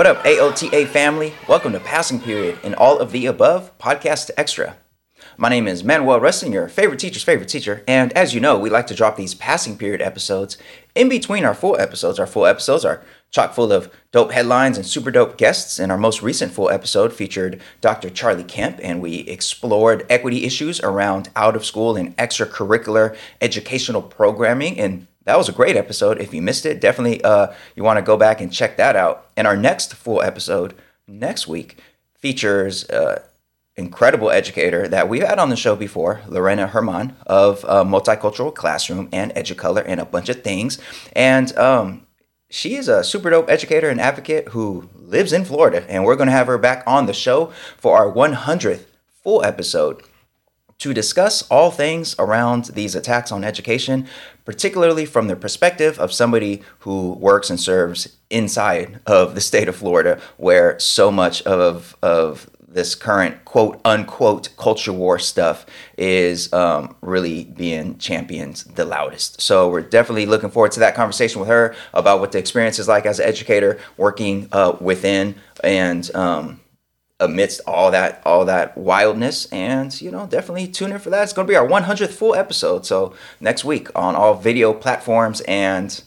What up, AOTA family? Welcome to Passing Period and all of the above podcast extra. My name is Manuel Rustin, your favorite teacher's favorite teacher, and as you know, we like to drop these passing period episodes in between our full episodes. Our full episodes are chock full of dope headlines and super dope guests, and our most recent full episode featured Dr. Charlie Kemp, and we explored equity issues around out of school and extracurricular educational programming. And that was a great episode. If you missed it, definitely uh, you want to go back and check that out. And our next full episode next week features uh, incredible educator that we've had on the show before, Lorena Germán of uh, Multicultural Classroom and Educolor and a bunch of things. And um, she is a super dope educator and advocate who lives in Florida. And we're going to have her back on the show for our 100th full episode to discuss all things around these attacks on education, particularly from the perspective of somebody who works and serves inside of the state of Florida, where so much of, of this current quote unquote culture war stuff is um, really being championed the loudest. So we're definitely looking forward to that conversation with her about what the experience is like as an educator working uh, within and um, amidst all that all that wildness. And you know, definitely tune in for that. It's going to be our 100th full episode. So next week on all video platforms and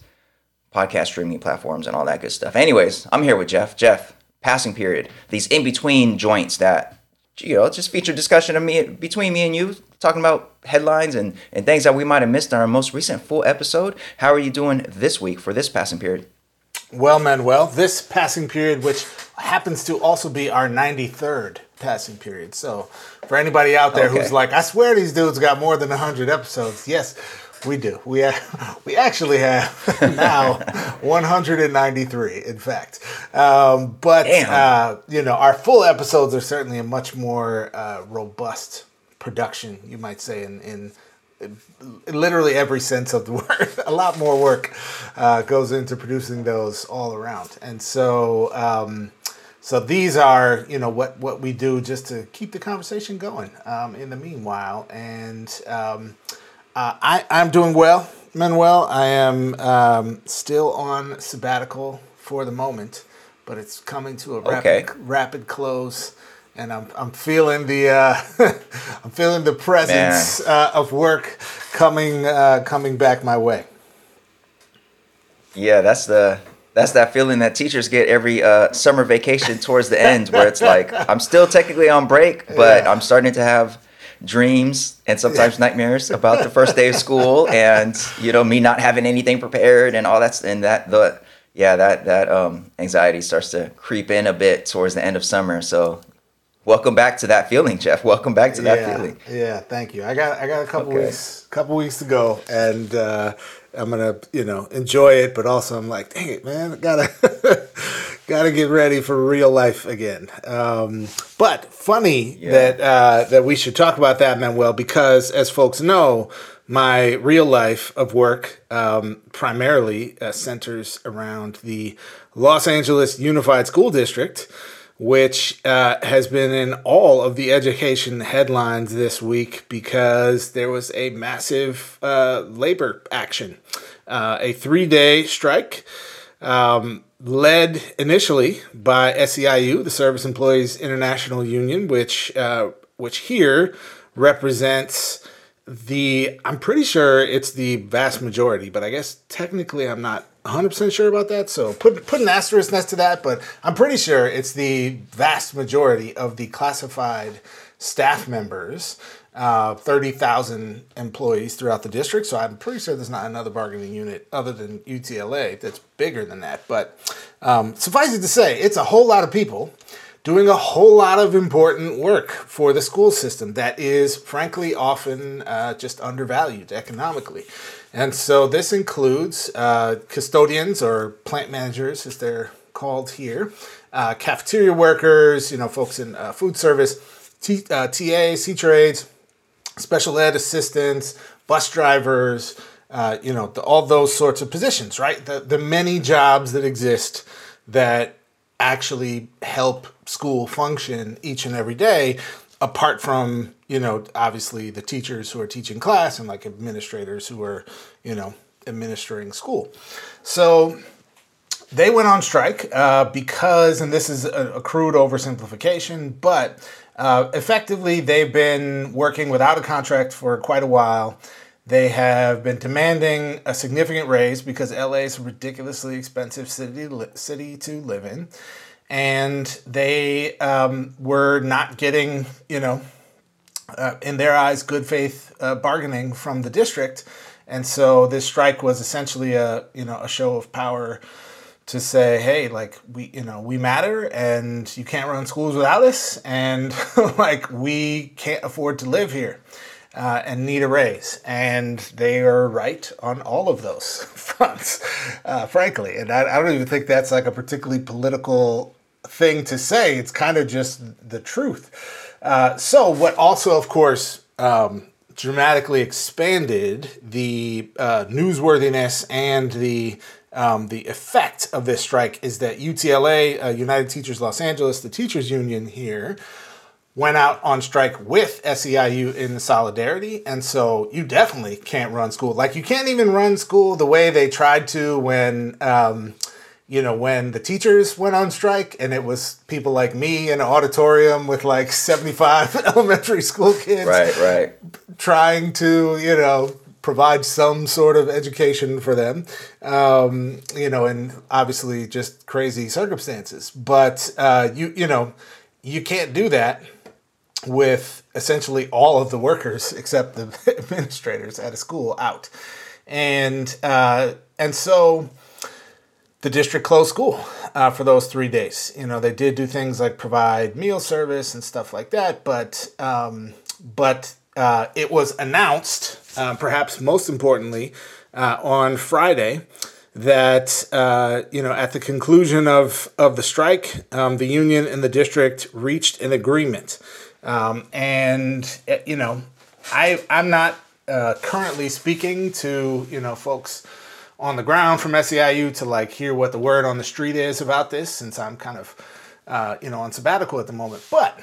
podcast streaming platforms and all that good stuff. Anyways, I'm here with Jeff. Jeff, passing period, these in between joints that you know just feature discussion of me between me and you talking about headlines and, and things that we might have missed in our most recent full episode. How are you doing this week for this passing period? Well, Manuel, this passing period, which happens to also be our 93rd passing period. So, for anybody out there okay. who's like, I swear these dudes got more than 100 episodes, yes, we do. We we actually have now 193, in fact. Um, but uh, you know, our full episodes are certainly a much more uh, robust production, you might say, in, in literally every sense of the word. a lot more work uh, goes into producing those all around, and so. Um, so these are, you know, what, what we do just to keep the conversation going um, in the meanwhile. And um, uh, I, I'm doing well, Manuel. I am um, still on sabbatical for the moment, but it's coming to a rapid, okay. rapid close, and I'm, I'm feeling the uh, I'm feeling the presence uh, of work coming uh, coming back my way. Yeah, that's the that's that feeling that teachers get every uh, summer vacation towards the end, where it's like I'm still technically on break, but yeah. I'm starting to have dreams and sometimes nightmares about the first day of school and you know me not having anything prepared and all that and that the yeah that that um anxiety starts to creep in a bit towards the end of summer so welcome back to that feeling jeff welcome back to that yeah, feeling yeah thank you i got i got a couple okay. weeks couple weeks to go and uh i'm gonna you know enjoy it but also i'm like dang it man I gotta got to get ready for real life again. Um, but funny yeah. that uh, that we should talk about that, Manuel, because as folks know, my real life of work um, primarily uh, centers around the Los Angeles Unified School District, which uh, has been in all of the education headlines this week because there was a massive uh, labor action, uh, a three day strike. Um, led initially by SEIU, the Service Employees International Union, which uh, which here represents the. I'm pretty sure it's the vast majority, but I guess technically I'm not 100% sure about that. So put put an asterisk next to that, but I'm pretty sure it's the vast majority of the classified staff members uh, 30,000 employees throughout the district. So I'm pretty sure there's not another bargaining unit other than UTLA that's bigger than that. But um, suffice it to say, it's a whole lot of people doing a whole lot of important work for the school system that is, frankly, often uh, just undervalued economically. And so this includes uh, custodians or plant managers, as they're called here, uh, cafeteria workers, you know, folks in uh, food service, T- uh, TAs, teacher aides, special ed assistants, bus drivers, uh, you know, the, all those sorts of positions, right? The, the many jobs that exist that actually help school function each and every day, apart from, you know, obviously the teachers who are teaching class and like administrators who are, you know, administering school. So they went on strike uh, because, and this is a, a crude oversimplification, but uh, effectively they've been working without a contract for quite a while. They have been demanding a significant raise because LA is a ridiculously expensive city city to live in, and they um, were not getting, you know, uh, in their eyes, good faith uh, bargaining from the district, and so this strike was essentially a you know a show of power to say, hey, like we, you know, we matter and you can't run schools without us, and like we can't afford to live here uh, and need a raise. And they are right on all of those fronts, uh, frankly. And I, I, don't even think that's like a particularly political thing to say. It's kind of just the truth. Uh, so, what also, of course, um, dramatically expanded the uh, newsworthiness and the um, the effect of this strike is that UTLA, uh, United Teachers Los Angeles, the teachers union here, went out on strike with SEIU in solidarity. And so you definitely can't run school. Like you can't even run school the way they tried to when, um, you know, when the teachers went on strike and it was people like me in an auditorium with like 75 elementary school kids. Right, right. Trying to, you know, provide some sort of education for them, um, you know, and obviously just crazy circumstances. But uh, you, you know, you can't do that with essentially all of the workers except the administrators at a school out, and uh, and so the district closed school uh, for those three days. You know, they did do things like provide meal service and stuff like that, but um, but uh, it was announced, uh, perhaps most importantly, uh, on Friday that uh, you know at the conclusion of of the strike, um, the union and the district reached an agreement um, and eh, you know, I I'm not uh, currently speaking to you know folks on the ground from SEIU to like hear what the word on the street is about this, since I'm kind of uh, you know on sabbatical at the moment, but.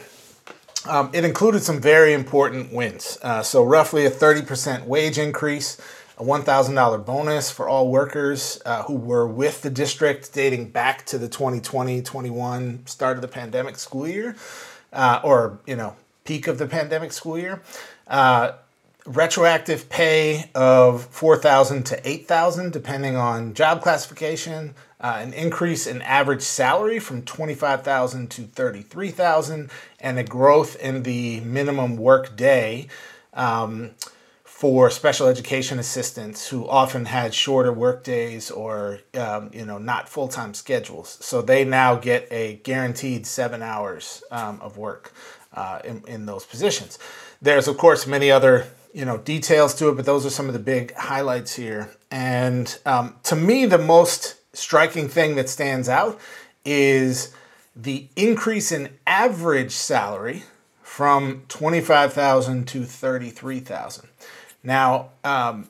Um, it included some very important wins. Uh, so, roughly a 30% wage increase, a $1,000 bonus for all workers uh, who were with the district dating back to the 2020 21 start of the pandemic school year uh, or you know peak of the pandemic school year. Retroactive pay of 4000 to 8000 depending on job classification uh, an increase in average salary from 25000 to 33000 and a growth in the minimum work day um, for special education assistants who often had shorter work days or um, you know not full-time schedules. So they now get a guaranteed seven hours um, of work uh, in, in those positions. There's of course many other you know details to it but those are some of the big highlights here and um, to me the most striking thing that stands out is the increase in average salary from 25000 to 33000 now, um,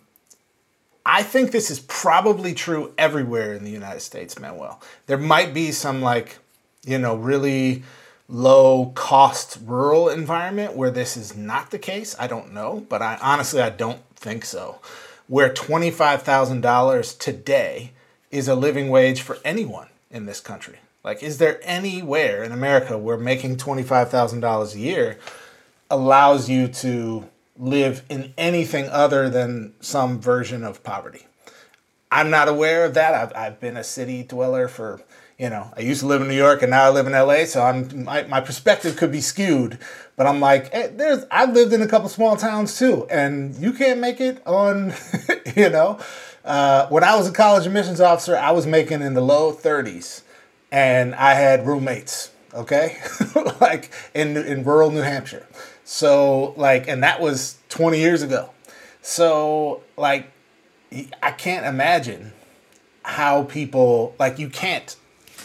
I think this is probably true everywhere in the United States, Manuel. There might be some like, you know, really low cost rural environment where this is not the case. I don't know, but I honestly I don't think so. Where $25,000 today is a living wage for anyone in this country. Like is there anywhere in America where making $25,000 a year allows you to live in anything other than some version of poverty. I'm not aware of that. I've, I've been a city dweller for, you know, I used to live in New York and now I live in LA, so I'm my, my perspective could be skewed. But I'm like, hey, there's I've lived in a couple small towns too, and you can't make it on, you know. Uh, when I was a college admissions officer, I was making in the low 30s, and I had roommates. Okay, like in in rural New Hampshire. So like, and that was 20 years ago. So like, I can't imagine how people like you can't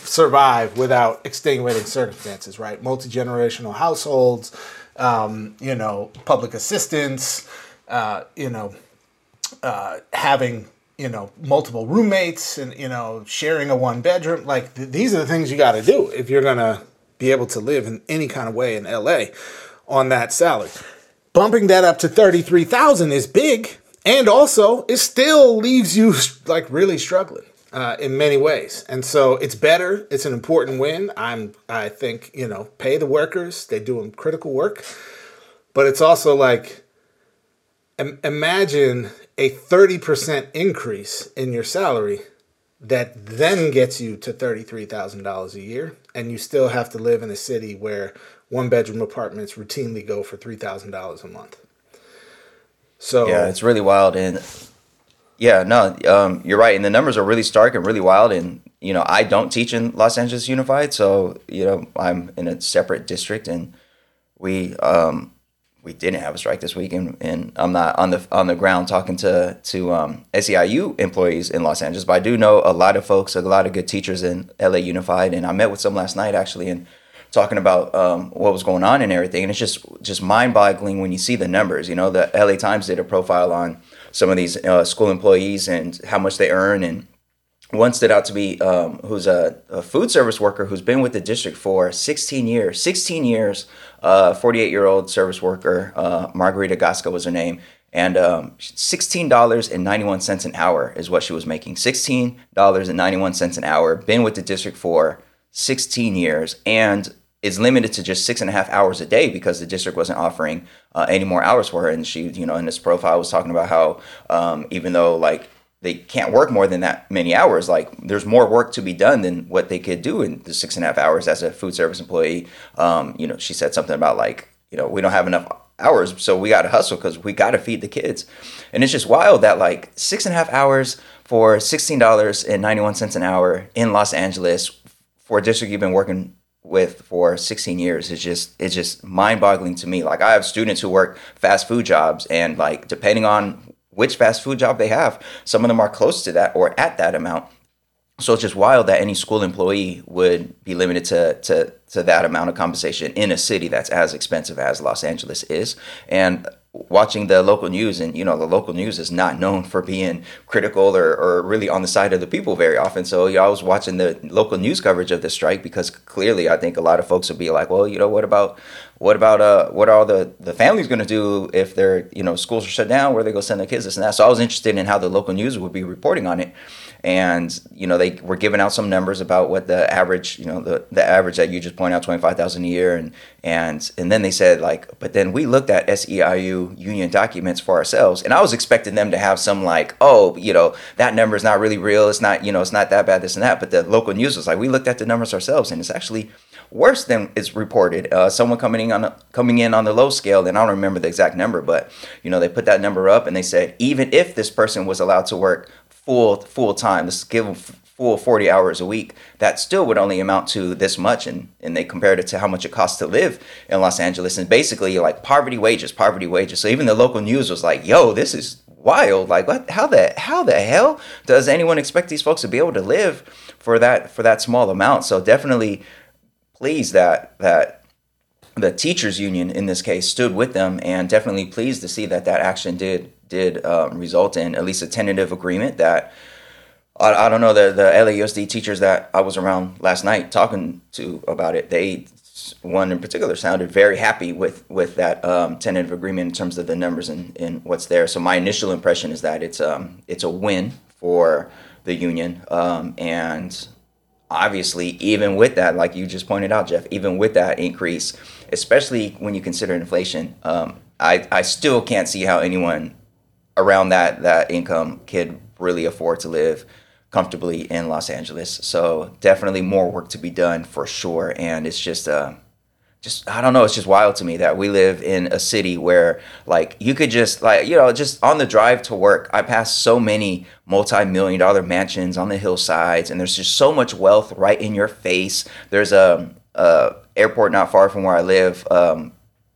survive without extenuating circumstances, right? Multi generational households, um, you know, public assistance, uh, you know, uh, having you know multiple roommates and you know sharing a one bedroom. Like th- these are the things you got to do if you're gonna be able to live in any kind of way in LA on that salary. Bumping that up to 33,000 is big and also it still leaves you like really struggling. Uh, in many ways. And so it's better. It's an important win. I'm, I think, you know, pay the workers. They do critical work. But it's also like, Im- imagine a 30% increase in your salary that then gets you to $33,000 a year. And you still have to live in a city where one bedroom apartments routinely go for $3,000 a month. So yeah, it's really wild. And yeah, no, um, you're right. And the numbers are really stark and really wild. And, you know, I don't teach in Los Angeles Unified. So, you know, I'm in a separate district and we, um, we didn't have a strike this week, and, and I'm not on the on the ground talking to to um, SEIU employees in Los Angeles, but I do know a lot of folks, a lot of good teachers in LA Unified, and I met with some last night actually, and talking about um, what was going on and everything, and it's just just mind boggling when you see the numbers. You know, the LA Times did a profile on some of these uh, school employees and how much they earn. And one stood out to be um, who's a, a, food service worker who's been with the district for 16 years 16 years 48 uh, year old service worker uh, margarita gasca was her name. And um, $16.91 an hour is what she was making. $16.91 an hour been with the district for 16 years. And is limited to just six and a half hours a day because the district wasn't offering uh, any more hours for her. And she, you know, in this profile was talking about how um, even though like they can't work more than that many hours, like there's more work to be done than what they could do in the six and a half hours as a food service employee. Um, you know, she said something about like, you know, we don't have enough hours, so we got to hustle because we got to feed the kids. And it's just wild that like six and a half hours for $16.91 an hour in Los Angeles for a district you've been working with for 16 years is just it's just mind-boggling to me like i have students who work fast food jobs and like depending on which fast food job they have some of them are close to that or at that amount so it's just wild that any school employee would be limited to, to, to that amount of compensation in a city that's as expensive as Los Angeles is. And watching the local news and you know the local news is not known for being critical or, or really on the side of the people very often. So yeah, i was watching the local news coverage of the strike because clearly i think a lot of folks would be like well you know what about what about uh what are all the the families going to do if their you know schools are shut down? Where they go send their kids? This and that. So i was interested in how the local news would be reporting on it and you know they were giving out some numbers about what the average you know the, the average that you just point out 25000 a year. And and and then they said like but then we looked at seiu union documents for ourselves. And i was expecting them to have some like oh you know that number is not really real. It's not you know it's not that bad this and that. But the local news was like we looked at the numbers ourselves and it's actually worse than is reported. Uh, someone coming in on coming in on the low scale, and I don't remember the exact number, but you know they put that number up and they said even if this person was allowed to work full full time. Let's give them full 40 hours a week. That still would only amount to this much, and and they compared it to how much it costs to live in Los Angeles, and basically like poverty wages, poverty wages. So even the local news was like, "Yo, this is wild! Like, what? How the how the hell does anyone expect these folks to be able to live for that for that small amount?" So definitely pleased that that the teachers union in this case stood with them and definitely pleased to see that that action did did um, result in at least a tentative agreement that I, I don't know the the LAUSD teachers that I was around last night talking to about it. They one in particular sounded very happy with with that um, tentative agreement in terms of the numbers and, and what's there. So my initial impression is that it's um it's a win for the union um, and obviously even with that like you just pointed out jeff even with that increase especially when you consider inflation um, I, I still can't see how anyone around that that income could really afford to live comfortably in Los Angeles. So definitely more work to be done for sure. And it's just uh just I don't know, it's just wild to me that we live in a city where like you could just like, you know, just on the drive to work, I pass so many multi-million dollar mansions on the hillsides and there's just so much wealth right in your face. There's a, a airport not far from where I live, um,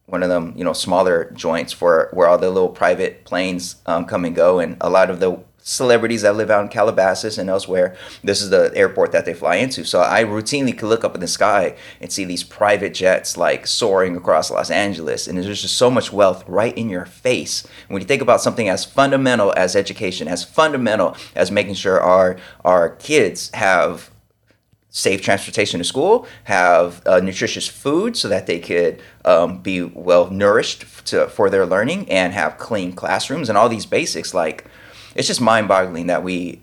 one of them, you know, smaller joints for where all the little private planes um, come and go, and a lot of the celebrities that live out in Calabasas and elsewhere, this is the airport that they fly into. So I routinely could look up in the sky and see these private jets like soaring across Los Angeles, and there's just so much wealth right in your face. When you think about something as fundamental as education, as fundamental as making sure our our kids have safe transportation to school, have uh, nutritious food so that they could um, be well nourished to, for their learning, and have clean classrooms and all these basics. Like, it's just mind boggling that we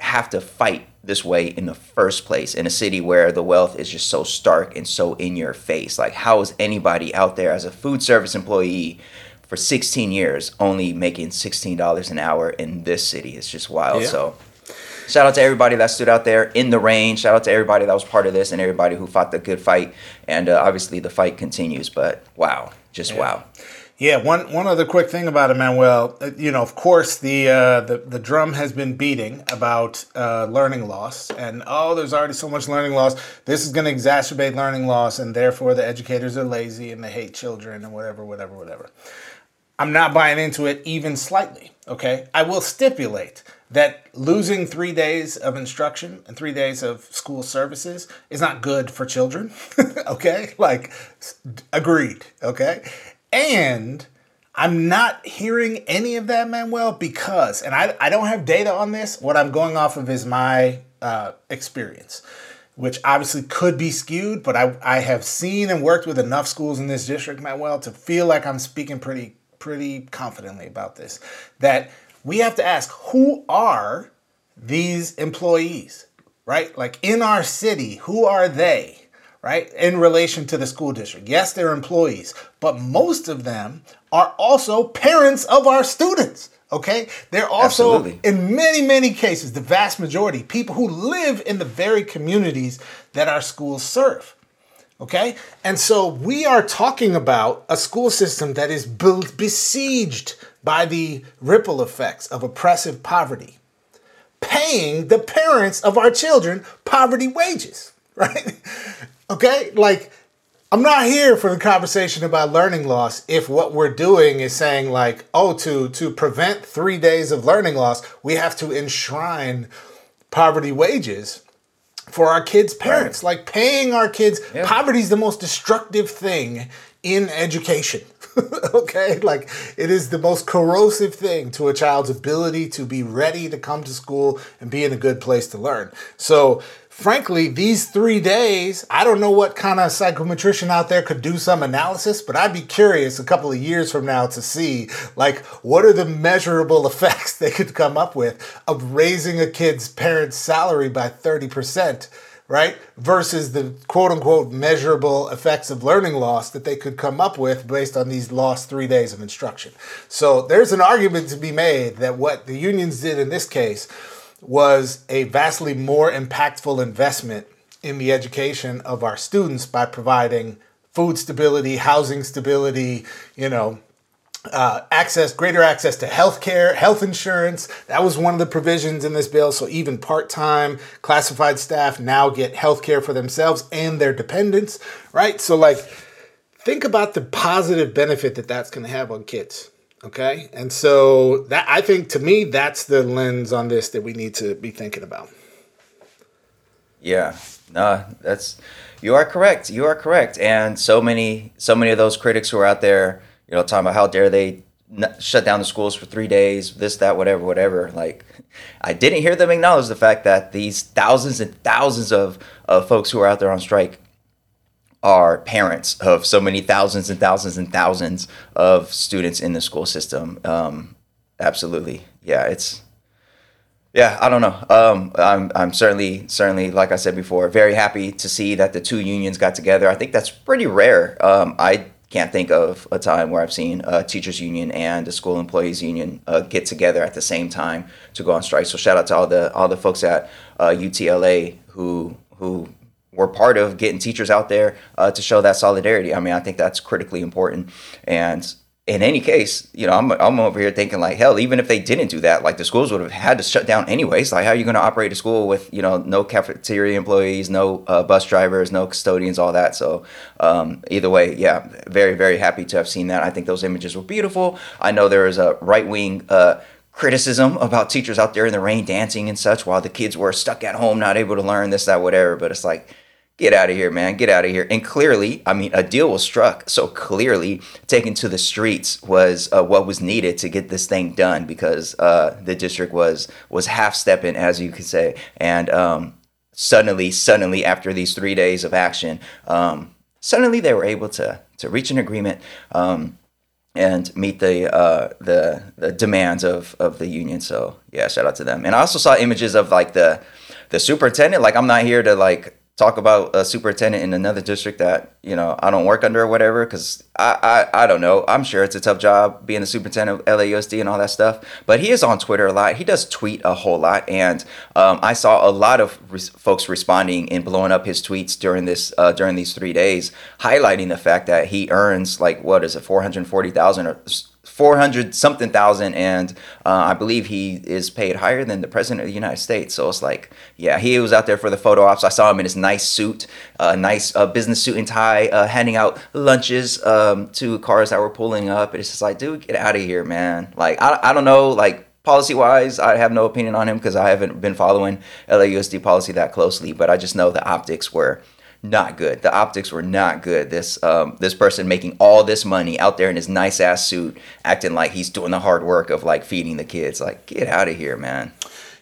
have to fight this way in the first place in a city where the wealth is just so stark and so in your face. Like, how is anybody out there as a food service employee for 16 years only making $16 an hour in this city? It's just wild. Yeah. So, shout out to everybody that stood out there in the rain. Shout out to everybody that was part of this and everybody who fought the good fight. And uh, obviously, the fight continues, but wow, just yeah. wow. Yeah, one one other quick thing about Emmanuel. Uh, you know, of course, the uh, the the drum has been beating about uh, learning loss, and oh, there's already so much learning loss. This is going to exacerbate learning loss, and therefore the educators are lazy and they hate children and whatever, whatever, whatever. I'm not buying into it even slightly. Okay, I will stipulate that losing three days of instruction and three days of school services is not good for children. okay, like agreed. Okay, and I'm not hearing any of that, Manuel, because, and I, I don't have data on this. What I'm going off of is my uh, experience, which obviously could be skewed, but I, I have seen and worked with enough schools in this district, Manuel, to feel like I'm speaking pretty pretty confidently about this. That we have to ask who are these employees, right? Like in our city, who are they? right, in relation to the school district. Yes, they're employees, but most of them are also parents of our students. Okay, they're also, Absolutely. in many, many cases, the vast majority, people who live in the very communities that our schools serve. Okay, and so we are talking about a school system that is besieged by the ripple effects of oppressive poverty, paying the parents of our children poverty wages, right? Okay? Like, I'm not here for the conversation about learning loss if what we're doing is saying like, oh, to to prevent three days of learning loss, we have to enshrine poverty wages for our kids' parents. Right. Like paying our kids, yeah. poverty is the most destructive thing in education. okay? Like it is the most corrosive thing to a child's ability to be ready to come to school and be in a good place to learn. So frankly, these three days, I don't know what kind of psychometrician out there could do some analysis, but I'd be curious a couple of years from now to see like what are the measurable effects they could come up with of raising a kid's parent's salary by 30%. Right? Versus the quote unquote measurable effects of learning loss that they could come up with based on these lost three days of instruction. So there's an argument to be made that what the unions did in this case was a vastly more impactful investment in the education of our students by providing food stability, housing stability, you know, uh, access, greater access to health care, health insurance. That was one of the provisions in this bill. So even part time classified staff now get health care for themselves and their dependents, right? So, like, think about the positive benefit that that's going to have on kids. Okay. And so that I think to me that's the lens on this that we need to be thinking about. Yeah. No, that's you are correct. You are correct. And so many so many of those critics who are out there, you know, talking about how dare they shut down the schools for 3 days, this that whatever whatever. Like I didn't hear them acknowledge the fact that these thousands and thousands of of folks who are out there on strike are parents of so many thousands and thousands and thousands of students in the school system. Um, absolutely, yeah, it's yeah, I don't know. Um, I'm I'm certainly certainly like I said before, very happy to see that the two unions got together. I think that's pretty rare. Um, I can't think of a time where I've seen a teachers union and a school employees union uh, get together at the same time to go on strike. So shout out to all the all the folks at uh, UTLA who who we're part of getting teachers out there uh, to show that solidarity. I mean, I think that's critically important. And in any case, you know, I'm, I'm over here thinking like, hell, even if they didn't do that, like the schools would have had to shut down anyways. Like, how are you going to operate a school with, you know, no cafeteria employees, no uh, bus drivers, no custodians, all that? So, um, either way, yeah, very, very happy to have seen that. I think those images were beautiful. I know there is a right wing, uh, criticism about teachers out there in the rain dancing and such while the kids were stuck at home, not able to learn this, that, whatever. But it's like, get out of here, man, get out of here. And clearly, I mean, a deal was struck. So clearly, taking to the streets was uh, what was needed to get this thing done because uh, the district was was half stepping, as you could say. And um, suddenly, suddenly, after these three days of action, um, suddenly they were able to to reach an agreement. Um, and meet the uh, the the demands of of the union. So yeah, shout out to them. And I also saw images of like the the superintendent, like I'm not here to like talk about a superintendent in another district that you know I don't work under or whatever because I, I I don't know. I'm sure it's a tough job being the superintendent of LAUSD and all that stuff but he is on Twitter a lot. He does tweet a whole lot and um, I saw a lot of re- folks responding and blowing up his tweets during this uh, during these three days highlighting the fact that he earns like what is it four hundred forty thousand or 400 something thousand and uh, i believe he is paid higher than the president of the united states. So it's like yeah he was out there for the photo ops. I saw him in his nice suit a uh, nice uh, business suit and tie uh, handing out lunches um, to cars that were pulling up. And it's just like dude get out of here man. Like i, I don't know like policy wise, I have no opinion on him because I haven't been following LAUSD policy that closely. But I just know the optics were not good. The optics were not good. This um, this person making all this money out there in his nice ass suit, acting like he's doing the hard work of like feeding the kids. Like, get out of here, man.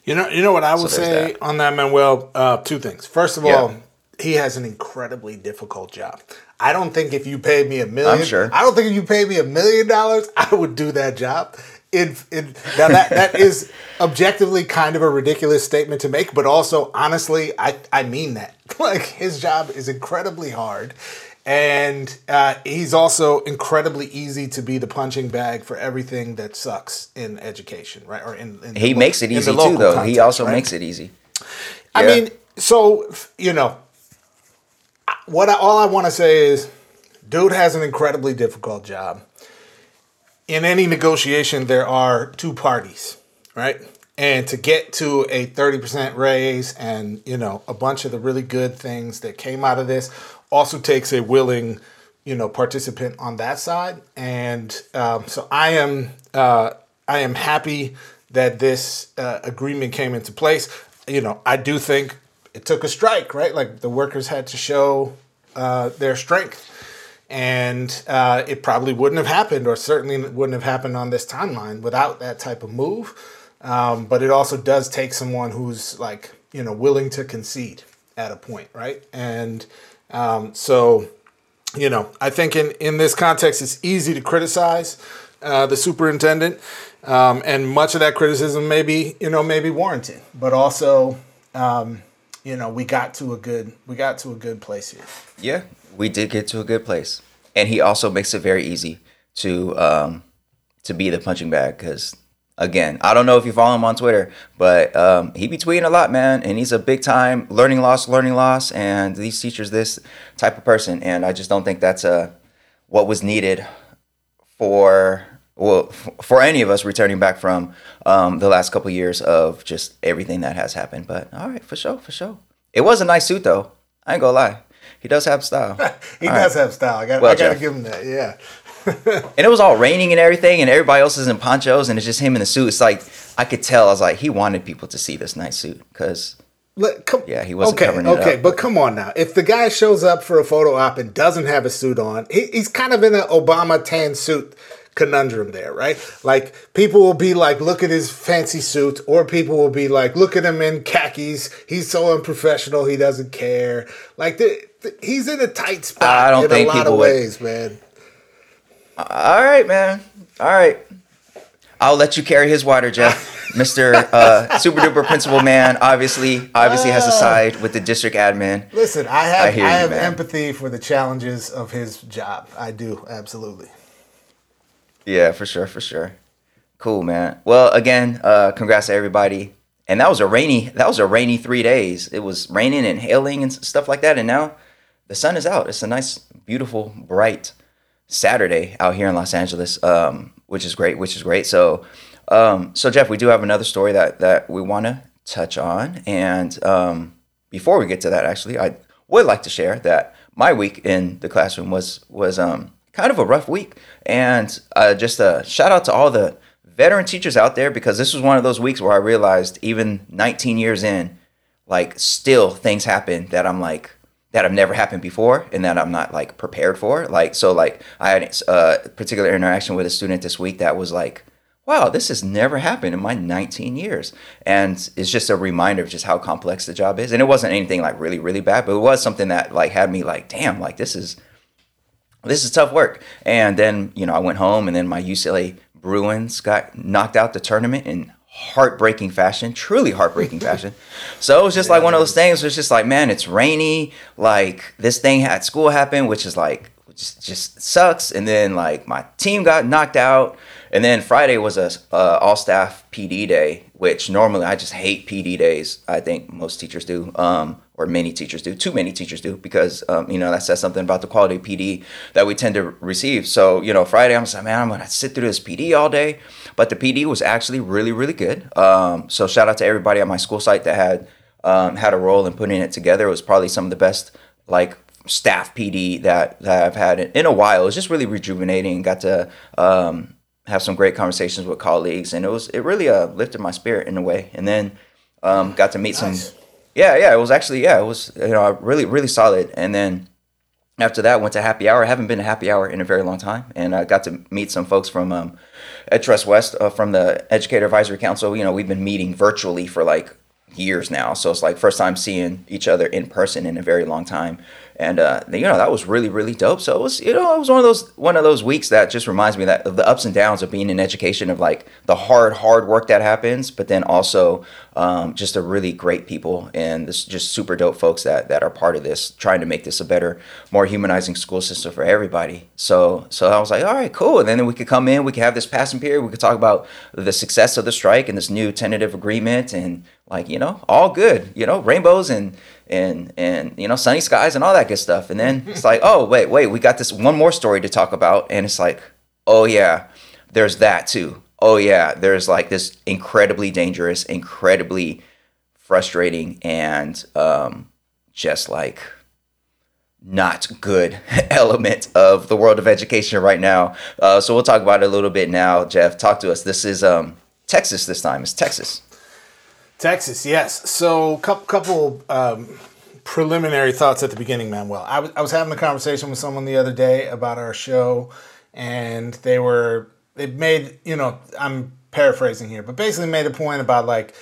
You know, you know what I would so say that. on that, Manuel. Uh, two things. First of yeah. all, he has an incredibly difficult job. I don't think if you paid me a million, I'm sure. I don't think if you paid me a million dollars, I would do that job in, in now that that is objectively kind of a ridiculous statement to make, but also honestly, I I mean that. Like his job is incredibly hard, and uh, he's also incredibly easy to be the punching bag for everything that sucks in education, right? Or in, in he makes it easy too, though. Context, he also right? makes it easy. I yeah. mean, so you know, what I, all I want to say is, dude has an incredibly difficult job in any negotiation, there are two parties, right? And to get to a 30% raise and, you know, a bunch of the really good things that came out of this also takes a willing, you know, participant on that side. And um, so I am, uh, I am happy that this uh, agreement came into place. You know, I do think it took a strike, right? Like the workers had to show uh, their strength and uh, it probably wouldn't have happened, or certainly wouldn't have happened on this timeline without that type of move. Um, but it also does take someone who's like you know willing to concede at a point, right? And um, so you know, I think in in this context, it's easy to criticize uh, the superintendent, um, and much of that criticism may be you know maybe warranted, but also. Um, you know, we got to a good we got to a good place here. Yeah, we did get to a good place, and he also makes it very easy to um, to be the punching bag because again, I don't know if you follow him on Twitter, but um, he be tweeting a lot, man, and he's a big time learning loss, learning loss, and these teachers this type of person, and I just don't think that's a uh, what was needed for well for any of us returning back from um, the last couple years of just everything that has happened. But all right, for sure, for sure. It was a nice suit though. I ain't gonna lie. He does have style. he all does right. have style. I got well, I gotta give him that. Yeah. and it was all raining and everything, and everybody else is in ponchos, and it's just him in the suit. It's like I could tell. I was like, he wanted people to see this nice suit because. come, yeah, he wasn't okay, covering it okay, up. but come on now. If the guy shows up for a photo op and doesn't have a suit on, he, he's kind of in an Obama tan suit conundrum there, right? Like people will be like, look at his fancy suit, or people will be like, look at him in khakis. He's so unprofessional. He doesn't care. Like the, he's in a tight spot. I don't in think a lot people of ways, would... man. All right, man. All right. I'll let you carry his water, Jeff. Mr. Uh, super duper principal man obviously obviously has a ah. side with the district admin. Listen, I have I, I you, have man. empathy for the challenges of his job. I do absolutely. Yeah, for sure, for sure. Cool, man. Well, again, uh, congrats to everybody. And that was a rainy that was a rainy three days. It was raining and hailing and stuff like that. And now the sun is out. It's a nice, beautiful, bright Saturday out here in Los Angeles, um, which is great. Which is great. So, um, so Jeff, we do have another story that that we want to touch on. And um, before we get to that, actually, I would like to share that my week in the classroom was was um, kind of a rough week. And uh, just a shout out to all the veteran teachers out there because this was one of those weeks where I realized, even 19 years in, like still things happen that I'm like, that have never happened before and that I'm not like prepared for. Like, so like I had a particular interaction with a student this week that was like, wow, this has never happened in my 19 years. And it's just a reminder of just how complex the job is. And it wasn't anything like really, really bad, but it was something that like had me like, damn, like this is this is tough work. And then, you know, I went home and then my UCLA Bruins got knocked out the tournament in heartbreaking fashion, truly heartbreaking fashion. So it was just yeah, like one of those things. It was just like, man, it's rainy. Like this thing at school happened, which is like just, just sucks. And then like my team got knocked out. And then Friday was a uh, all staff PD day, which normally I just hate PD days. I think most teachers do, um, or many teachers do. Too many teachers do because um, you know that says something about the quality of PD that we tend to receive. So you know Friday I'm like, man, I'm gonna sit through this PD all day. But the PD was actually really really good. Um, so shout out to everybody at my school site that had um, had a role in putting it together. It was probably some of the best like staff PD that, that I've had in a while. It was just really rejuvenating. Got to um, have some great conversations with colleagues, and it was it really uh, lifted my spirit in a way. And then um, got to meet nice. some. Yeah, yeah, it was actually yeah, it was you know really really solid. And then after that, went to happy hour. I haven't been to happy hour in a very long time, and I got to meet some folks from um, EdTrust West uh, from the Educator Advisory Council. You know, we've been meeting virtually for like years now, so it's like first time seeing each other in person in a very long time and uh, you know that was really really dope. So it was you know it was one of those one of those weeks that just reminds me that of the ups and downs of being in education of like the hard hard work that happens, but then also um, just a really great people and this just super dope folks that that are part of this, trying to make this a better, more humanizing school system for everybody. So so I was like, all right, cool. And then we could come in, we could have this passing period, we could talk about the success of the strike and this new tentative agreement and like you know all good, you know rainbows and and and you know sunny skies and all that good stuff. And then it's like oh wait wait we got this one more story to talk about. And it's like oh yeah there's that too. Oh yeah there's like this incredibly dangerous incredibly frustrating and um, just like not good element of the world of education right now. Uh, so we'll talk about it a little bit now jeff. Talk to us. This is um, texas this time. It's texas Texas, yes. So, couple couple um, preliminary thoughts at the beginning, Manuel. I, w- I was having a conversation with someone the other day about our show, and they were they made you know I'm paraphrasing here, but basically made a point about like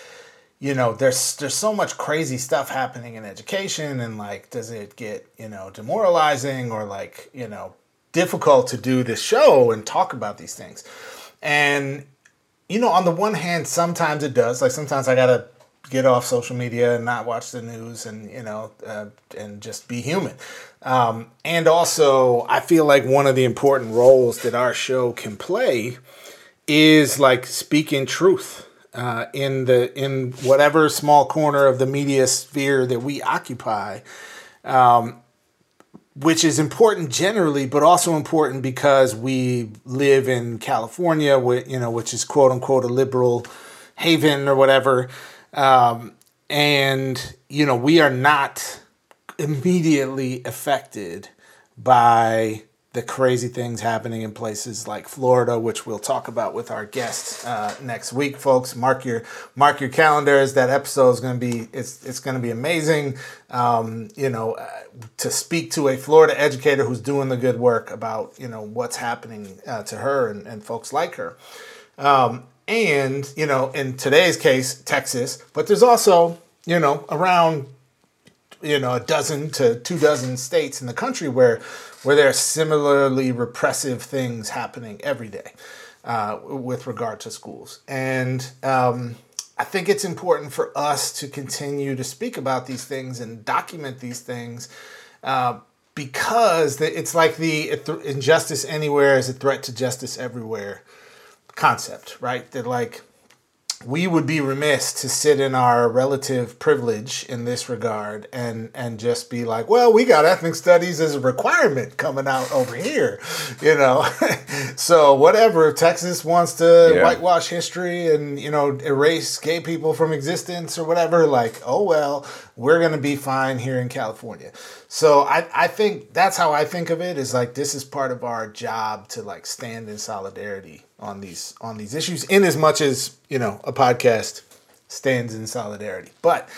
you know there's there's so much crazy stuff happening in education, and like does it get you know demoralizing or like you know difficult to do this show and talk about these things, and you know, on the one hand, sometimes it does. Like sometimes I gotta get off social media and not watch the news, and you know, uh, and just be human. Um, and also, I feel like one of the important roles that our show can play is like speaking truth uh, in the in whatever small corner of the media sphere that we occupy. Um, which is important generally, but also important because we live in California, you know, which is quote unquote a liberal haven or whatever. Um, and, you know, we are not immediately affected by the crazy things happening in places like Florida, which we'll talk about with our guests uh, next week, folks. Mark your mark your calendars. That episode is going to be it's it's going to be amazing. Um, you know, uh, to speak to a Florida educator who's doing the good work about you know what's happening uh, to her and, and folks like her. Um, and you know, in today's case, Texas, but there's also you know around you know a dozen to two dozen states in the country where where there are similarly repressive things happening every day uh, with regard to schools. And um, I think it's important for us to continue to speak about these things and document these things uh, because it's like the injustice anywhere is a threat to justice everywhere concept, right? That like we would be remiss to sit in our relative privilege in this regard and and just be like, well, we got ethnic studies as a requirement coming out over here, you know. so whatever Texas wants to yeah. whitewash history and you know erase gay people from existence or whatever, like, oh well, we're gonna be fine here in California. So I, I think that's how I think of it is like this is part of our job to like stand in solidarity on these on these issues in as much as you know a podcast stands in solidarity. But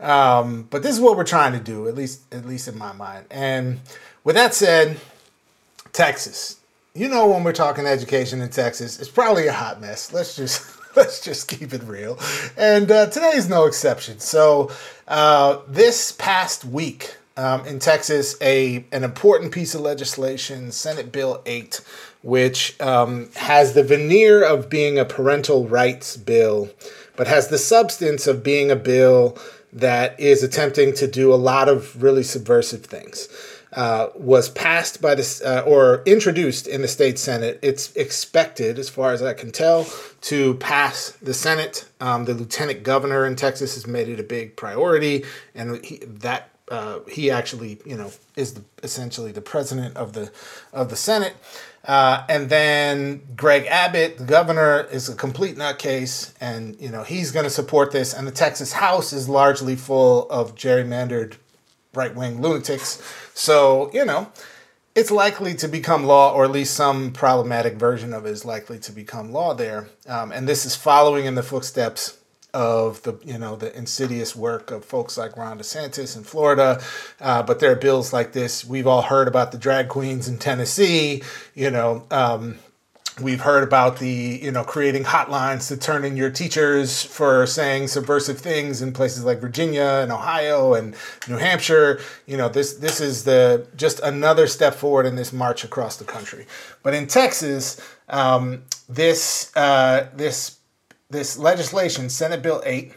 um, but this is what we're trying to do at least at least in my mind. And with that said texas. You know when we're talking education in texas it's probably a hot mess. Let's just let's just keep it real. And uh, today is no exception. So uh, this past week um, in Texas a an important piece of legislation, Senate Bill 8, which um, has the veneer of being a parental rights bill, but has the substance of being a bill that is attempting to do a lot of really subversive things. Uh, was passed by this uh, or introduced in the state senate. It's expected, as far as I can tell, to pass the Senate. Um, the lieutenant governor in Texas has made it a big priority, and he, that uh, he actually, you know, is the, essentially the president of the of the Senate. Uh, and then Greg Abbott, the governor, is a complete nutcase, and you know he's going to support this. And the Texas House is largely full of gerrymandered right wing lunatics. So you know, it's likely to become law, or at least some problematic version of it is likely to become law there. Um, and this is following in the footsteps of the you know the insidious work of folks like Ron DeSantis in Florida, uh, but there are bills like this. We've all heard about the drag queens in Tennessee. You know, um, we've heard about the you know creating hotlines to turn in your teachers for saying subversive things in places like Virginia and Ohio and New Hampshire. You know, this this is the just another step forward in this march across the country. But in Texas, um, this uh, this this legislation, Senate Bill 8,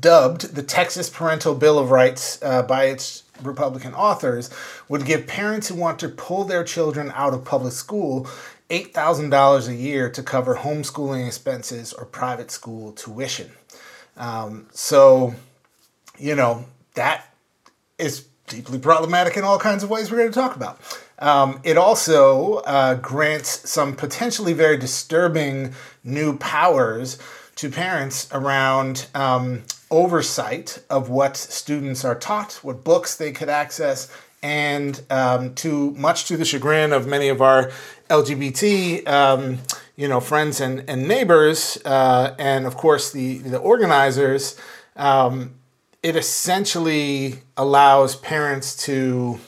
dubbed the Texas Parental Bill of Rights uh, by its Republican authors, would give parents who want to pull their children out of public school $8,000 a year to cover homeschooling expenses or private school tuition. Um, so, you know, that is deeply problematic in all kinds of ways we're going to talk about. Um, it also uh, grants some potentially very disturbing new powers to parents around um, oversight of what students are taught, what books they could access, and um, to much to the chagrin of many of our LGBT, um, you know, friends and, and neighbors, uh, and of course the the organizers. Um, it essentially allows parents to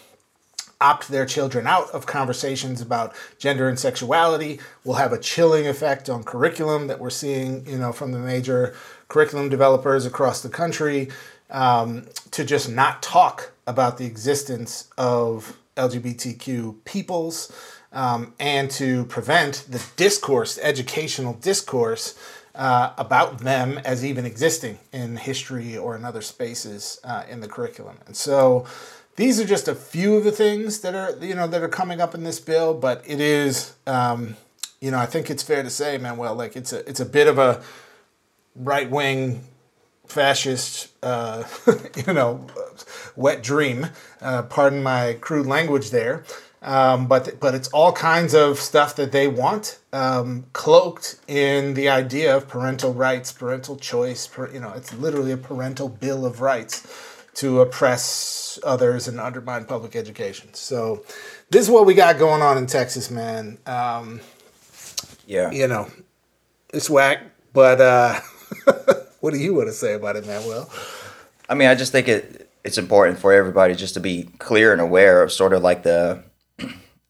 opt their children out of conversations about gender and sexuality will have a chilling effect on curriculum that we're seeing you know from the major curriculum developers across the country um, to just not talk about the existence of lgbtq peoples um, and to prevent the discourse educational discourse uh, about them as even existing in history or in other spaces uh, in the curriculum and so these are just a few of the things that are you know that are coming up in this bill, but it is um, you know I think it's fair to say, Manuel, like it's a it's a bit of a right wing fascist uh, you know wet dream. Uh, pardon my crude language there. Um, but but it's all kinds of stuff that they want um, cloaked in the idea of parental rights, parental choice. Per, you know, it's literally a parental bill of rights to oppress others and undermine public education. So this is what we got going on in Texas, man. Um, yeah, you know, it's whack. But uh, what do you want to say about it, Manuel? I mean, I just think it it's important for everybody just to be clear and aware of sort of like the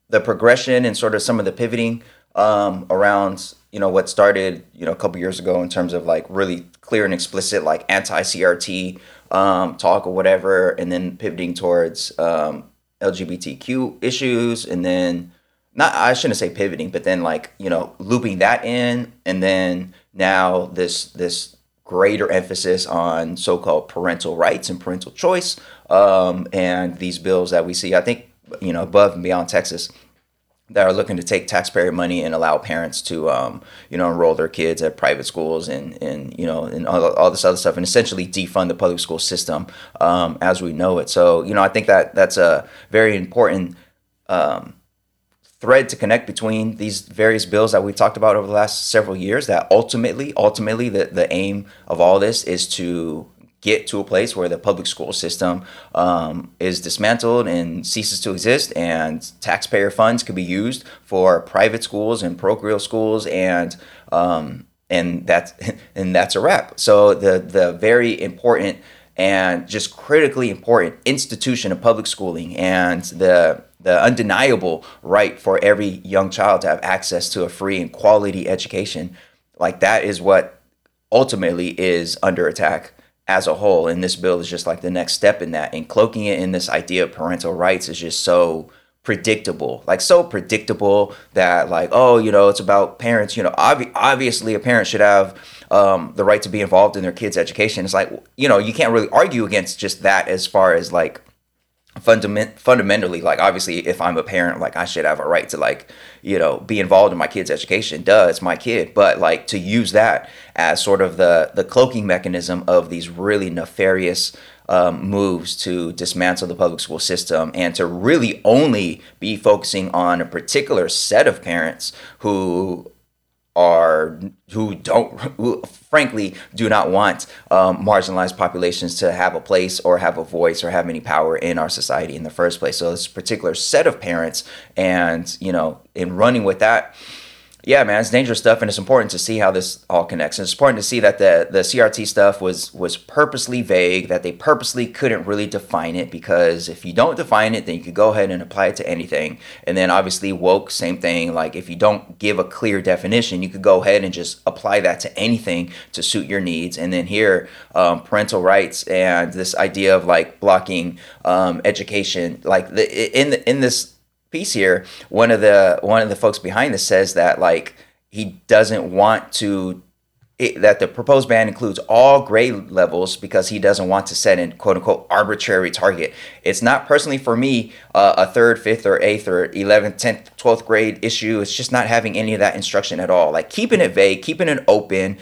the progression and sort of some of the pivoting um, around you know what started you know a couple years ago in terms of like really clear and explicit like anti CRT um, talk or whatever, and then pivoting towards um, LGBTQ issues, and then not I shouldn't say pivoting, but then like you know looping that in, and then now this this greater emphasis on so-called parental rights and parental choice, um, and these bills that we see. I think you know above and beyond Texas that are looking to take taxpayer money and allow parents to, um, you know, enroll their kids at private schools and, and you know, and all, all this other stuff, and essentially defund the public school system um, as we know it. So, you know, I think that that's a very important um, thread to connect between these various bills that we talked about over the last several years. That ultimately, ultimately, the the aim of all this is to get to a place where the public school system um, is dismantled and ceases to exist, and taxpayer funds could be used for private schools and parochial schools, and um, and that's and that's a wrap. So the the very important and just critically important institution of public schooling and the the undeniable right for every young child to have access to a free and quality education like that is what ultimately is under attack as a whole. And this bill is just like the next step in that. And cloaking it in this idea of parental rights is just so predictable like so predictable that like oh you know it's about parents you know ob- obviously a parent should have um, the right to be involved in their kids education it's like you know you can't really argue against just that as far as like fundament fundamentally like obviously if i'm a parent like i should have a right to like you know be involved in my kid's education. It's my kid. But like to use that as sort of the the cloaking mechanism of these really nefarious um, moves to dismantle the public school system and to really only be focusing on a particular set of parents who are who don't who frankly do not want um, marginalized populations to have a place or have a voice or have any power in our society in the first place. So this particular set of parents and you know in running with that yeah, man, it's dangerous stuff, and it's important to see how this all connects. And it's important to see that the the CRT stuff was was purposely vague, that they purposely couldn't really define it because if you don't define it, then you could go ahead and apply it to anything. And then obviously woke, same thing. Like if you don't give a clear definition, you could go ahead and just apply that to anything to suit your needs. And then here, um, parental rights and this idea of like blocking um, education, like the in the, in this piece here, one of the one of the folks behind this says that like he doesn't want to it, that the proposed ban includes all grade levels because he doesn't want to set an quote unquote arbitrary target. It's not personally for me uh, a third, fifth, or eighth, or 11th, 10th, 12th grade issue. It's just not having any of that instruction at all. Like keeping it vague, keeping it open,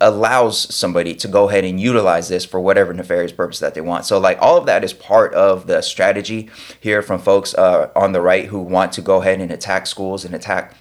allows somebody to go ahead and utilize this for whatever nefarious purpose that they want. So like all of that is part of the strategy here from folks uh, on the right who want to go ahead and attack schools and attack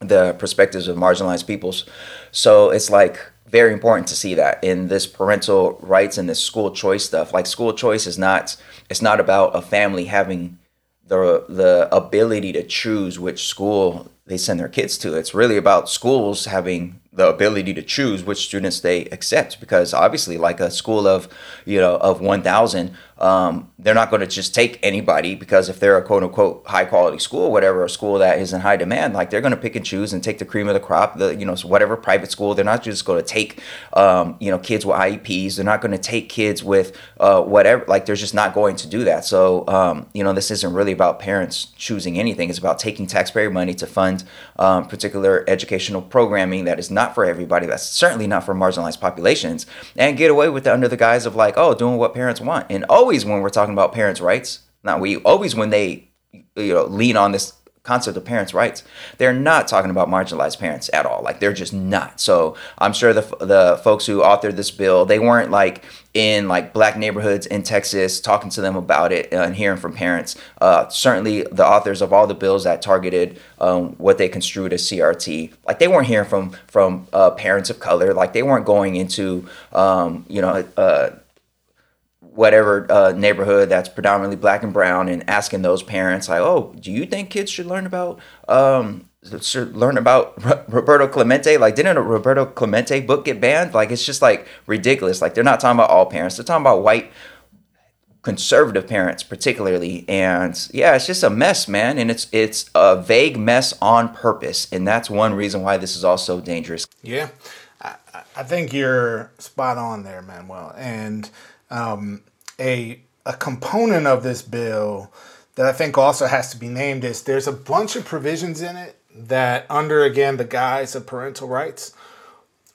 the perspectives of marginalized peoples. So it's like very important to see that in this parental rights and this school choice stuff. Like school choice is not it's not about a family having the the ability to choose which school they send their kids to. It's really about schools having the ability to choose which students they accept because obviously like a school of you know of 1000 um, they're not going to just take anybody because if they're a quote unquote high quality school whatever a school that is in high demand like they're going to pick and choose and take the cream of the crop the you know whatever private school they're not just going to take um, you know kids with IEPs they're not going to take kids with uh, whatever like they're just not going to do that. So um, you know this isn't really about parents choosing anything it's about taking taxpayer money to fund um, particular educational programming that is not not for everybody. That's certainly not for marginalized populations. And get away with it under the guise of like, oh, doing what parents want. And always when we're talking about parents' rights, not we, always when they you know lean on this concept of parents' rights. They're not talking about marginalized parents at all. Like they're just not. So I'm sure the the folks who authored this bill, they weren't like in like black neighborhoods in Texas talking to them about it and hearing from parents. Uh, certainly, the authors of all the bills that targeted um, what they construed as CRT, like they weren't hearing from from uh, parents of color. Like they weren't going into um, you know. Uh, whatever uh, neighborhood that's predominantly black and brown and asking those parents like oh do you think kids should learn about um, should learn about roberto clemente? Like didn't a roberto clemente book get banned? Like it's just like ridiculous. Like they're not talking about all parents. They're talking about white conservative parents particularly. And yeah it's just a mess man. And it's it's a vague mess on purpose. And that's one reason why this is all so dangerous. Yeah. I, I think you're spot on there manuel. And um, a a component of this bill that I think also has to be named is there's a bunch of provisions in it that, under again the guise of parental rights,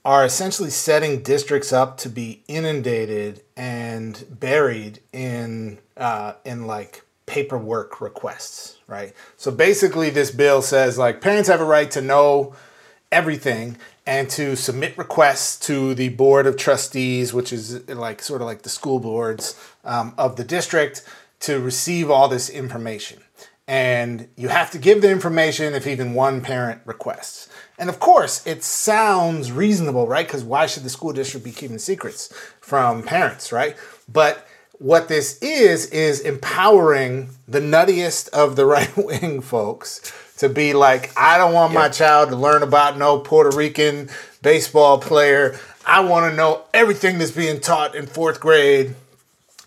are essentially setting districts up to be inundated and buried in uh, in like paperwork requests, right? So basically, this bill says like parents have a right to know everything and to submit requests to the board of trustees, which is like sort of like the school boards um, of the district, to receive all this information. And you have to give the information if even one parent requests. And of course, it sounds reasonable, right? Because why should the school district be keeping secrets from parents, right? But what this is, is empowering the nuttiest of the right wing folks to be like, I don't want my child to learn about no Puerto Rican baseball player. I want to know everything that's being taught in fourth grade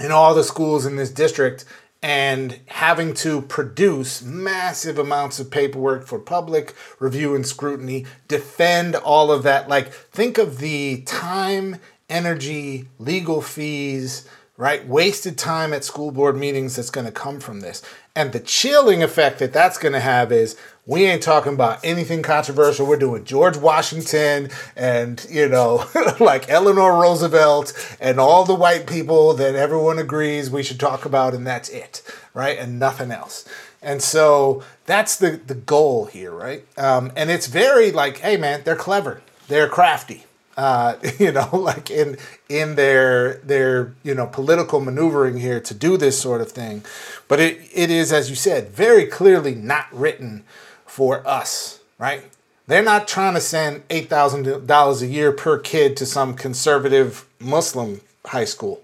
in all the schools in this district and having to produce massive amounts of paperwork for public review and scrutiny, defend all of that. Like, think of the time energy, legal fees, right? Wasted time at school board meetings that's going to come from this. And the chilling effect that that's going to have is we ain't talking about anything controversial. We're doing George Washington and, you know, like Eleanor Roosevelt and all the white people that everyone agrees we should talk about, and that's it, right? And nothing else. And so that's the, the goal here, right? Um, and it's very like, hey, man, they're clever, they're crafty, uh, you know, like in in their their you know political maneuvering here to do this sort of thing. But it, it is, as you said, very clearly not written for us, right? They're not trying to send eight thousand dollars a year per kid to some conservative Muslim high school,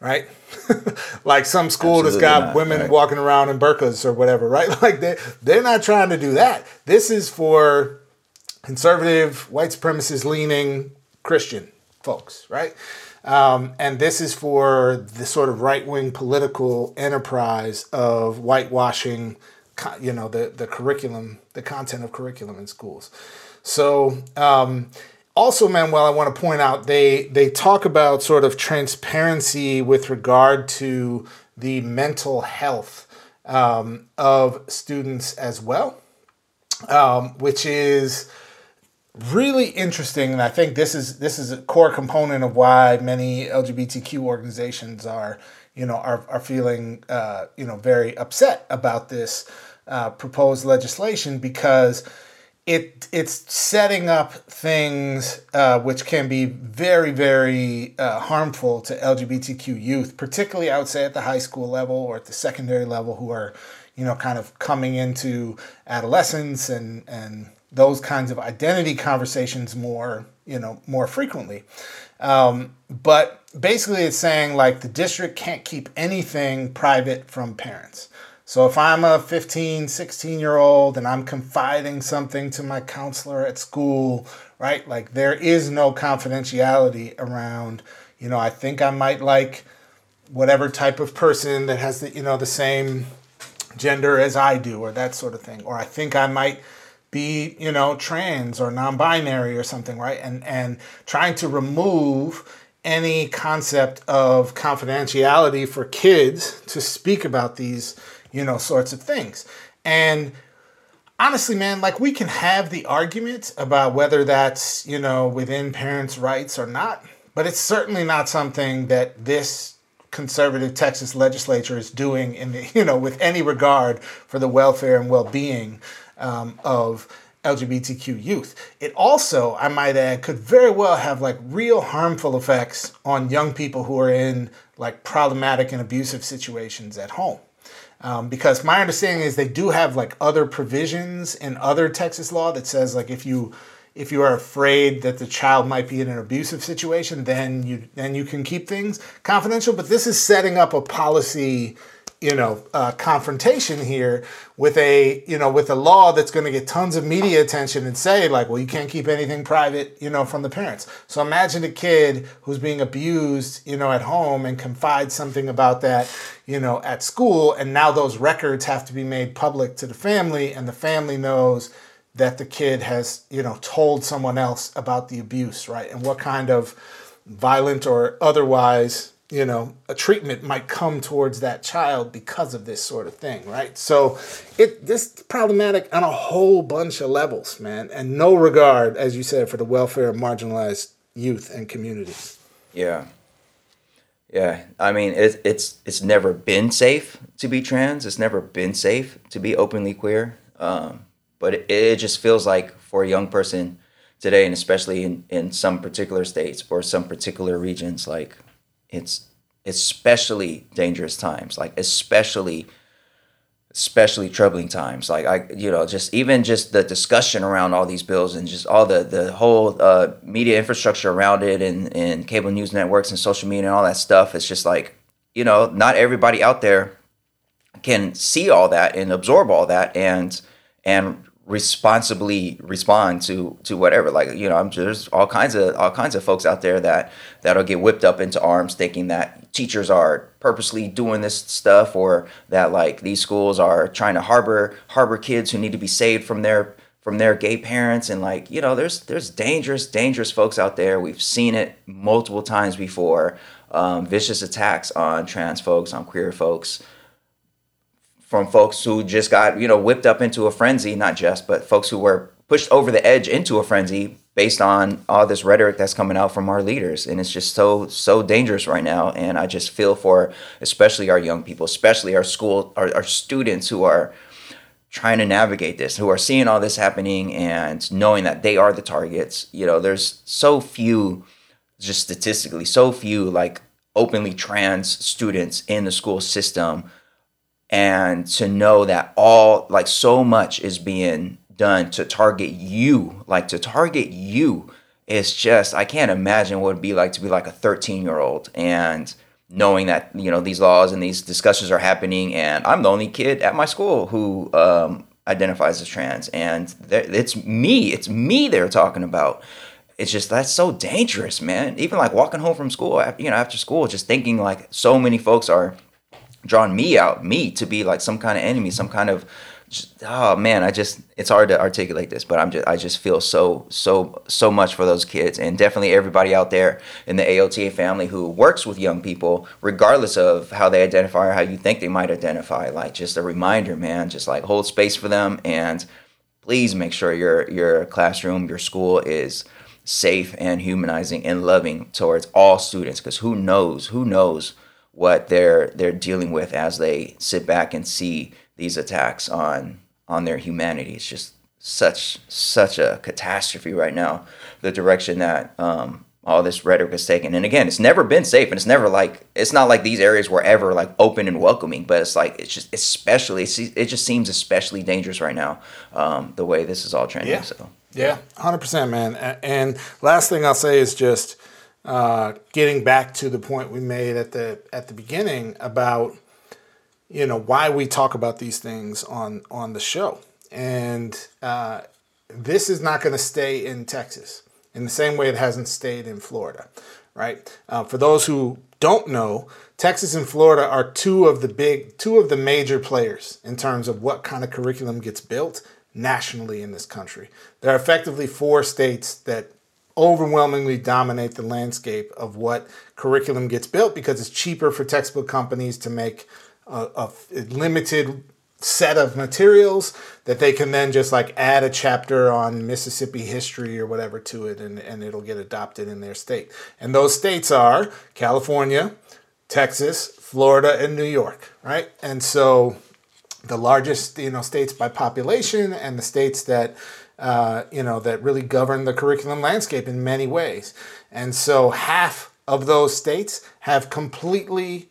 right? like some school Absolutely that's got not, women right. walking around in burqas or whatever, right? Like they they're not trying to do that. This is for conservative, white supremacist leaning Christian folks, right? Um, and this is for the sort of right wing political enterprise of whitewashing, you know, the, the curriculum, the content of curriculum in schools. So, um, also, Manuel, I want to point out they they talk about sort of transparency with regard to the mental health um, of students as well, um, which is really interesting and i think this is this is a core component of why many lgbtq organizations are you know are, are feeling uh, you know very upset about this uh, proposed legislation because it it's setting up things uh, which can be very very uh, harmful to lgbtq youth particularly i would say at the high school level or at the secondary level who are you know kind of coming into adolescence and and those kinds of identity conversations more, you know, more frequently. Um, but basically, it's saying like the district can't keep anything private from parents. So if I'm a 15, 16 year old and I'm confiding something to my counselor at school, right? Like there is no confidentiality around, you know, I think I might like whatever type of person that has the, you know, the same gender as I do or that sort of thing. Or I think I might be you know trans or non-binary or something right? And and trying to remove any concept of confidentiality for kids to speak about these you know sorts of things. And honestly man like we can have the argument about whether that's you know within parents rights or not but it's certainly not something that this conservative Texas legislature is doing in the, you know with any regard for the welfare and well-being um, of LGBTQ youth. It also, I might add, could very well have like real harmful effects on young people who are in like problematic and abusive situations at home. Um, because my understanding is they do have like other provisions in other Texas law that says like if you if you are afraid that the child might be in an abusive situation, then you then you can keep things confidential. But this is setting up a policy you know uh, confrontation here with a you know with a law that's going to get tons of media attention and say like well you can't keep anything private you know from the parents. So imagine a kid who's being abused you know at home and confides something about that you know at school and now those records have to be made public to the family and the family knows that the kid has you know told someone else about the abuse right? And what kind of violent or otherwise you know a treatment might come towards that child because of this sort of thing right? So it this problematic on a whole bunch of levels man and no regard as you said for the welfare of marginalized youth and communities. Yeah. Yeah i mean it, it's it's never been safe to be trans. It's never been safe to be openly queer. Um, but it, it just feels like for a young person today and especially in, in some particular states or some particular regions like it's especially dangerous times, like especially especially troubling times. Like I, you know, just even just the discussion around all these bills and just all the the whole uh, media infrastructure around it and and cable news networks and social media and all that stuff. It's just like you know, not everybody out there can see all that and absorb all that and and responsibly respond to to whatever. Like you know I'm there's all kinds of all kinds of folks out there that that'll get whipped up into arms thinking that teachers are purposely doing this stuff or that like these schools are trying to harbor harbor kids who need to be saved from their from their gay parents. And like you know there's there's dangerous dangerous folks out there. We've seen it multiple times before. Um, vicious attacks on trans folks on queer folks from folks who just got you know whipped up into a frenzy not just but folks who were pushed over the edge into a frenzy based on all this rhetoric that's coming out from our leaders and it's just so so dangerous right now and i just feel for especially our young people especially our school our, our students who are trying to navigate this, who are seeing all this happening and knowing that they are the targets. You know, there's so few, just statistically, so few like openly trans students in the school system. And to know that all, like, so much is being done to target you, like, to target you is just, I can't imagine what it'd be like to be like a 13 year old and knowing that you know these laws and these discussions are happening. And i'm the only kid at my school who um, identifies as trans. And it's me it's me they're talking about. It's just that's so dangerous man. Even like walking home from school you know after school just thinking like so many folks are drawing me out me to be like some kind of enemy some kind of oh man, I just it's hard to articulate this, but I'm just I just feel so so so much for those kids and definitely everybody out there in the AOTA family who works with young people, regardless of how they identify or how you think they might identify. Like just a reminder, man, just like hold space for them and please make sure your your classroom, your school is safe and humanizing and loving towards all students because who knows who knows what they're they're dealing with as they sit back and see these attacks on on their humanity. It's just such such a catastrophe right now. The direction that um, all this rhetoric is taken, and again, it's never been safe, and it's never like it's not like these areas were ever like open and welcoming. But it's like it's just especially it just seems especially dangerous right now. Um, the way this is all trending. Yeah. So yeah, hundred percent, man. And last thing I'll say is just uh, getting back to the point we made at the at the beginning about you know why we talk about these things on on the show. And uh, this is not going to stay in texas in the same way it hasn't stayed in florida right? Uh, for those who don't know texas and florida are two of the big two of the major players in terms of what kind of curriculum gets built nationally in this country. There are effectively four states that overwhelmingly dominate the landscape of what curriculum gets built because it's cheaper for textbook companies to make a, a limited set of materials that they can then just like add a chapter on Mississippi history or whatever to it and, and it'll get adopted in their state. And those states are California, Texas, Florida, and New York, right? And so the largest, you know, states by population and the states that uh, you know that really govern the curriculum landscape in many ways. And so half of those states have completely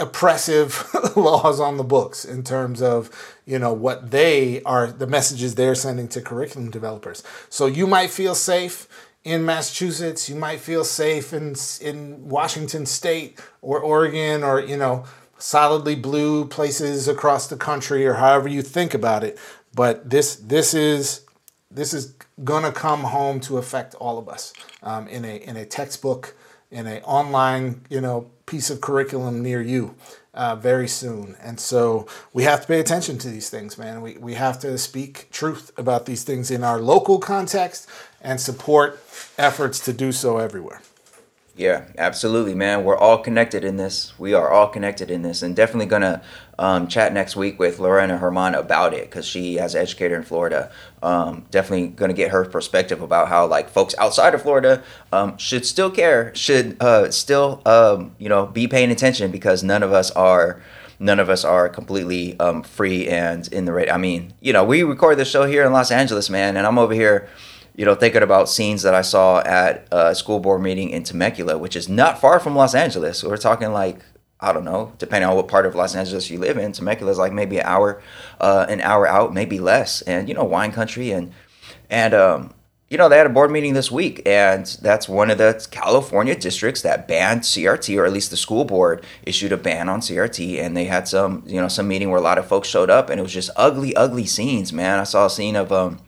oppressive laws on the books in terms of you know what they are the messages they're sending to curriculum developers so you might feel safe in massachusetts you might feel safe in in washington state or oregon or you know solidly blue places across the country or however you think about it but this this is this is gonna come home to affect all of us um, in a in a textbook in a online you know piece of curriculum near you uh, very soon. And so we have to pay attention to these things, man. We, we have to speak truth about these things in our local context and support efforts to do so everywhere. Yeah, absolutely, man. We're all connected in this. We are all connected in this, and definitely gonna um, chat next week with Lorena Herman about it because she has an educator in Florida. Um, definitely gonna get her perspective about how like folks outside of Florida um, should still care, should uh, still um, you know be paying attention because none of us are none of us are completely um, free and in the right. I mean, you know, we record this show here in Los Angeles, man, and I'm over here you know, thinking about scenes that I saw at a school board meeting in Temecula, which is not far from Los Angeles. We're talking like I don't know, depending on what part of Los Angeles you live in. Temecula is like maybe an hour, uh, an hour out, maybe less, and you know, wine country, and and um, you know, they had a board meeting this week, and that's one of the California districts that banned CRT, or at least the school board issued a ban on CRT, and they had some, you know, some meeting where a lot of folks showed up, and it was just ugly, ugly scenes, man. I saw a scene of um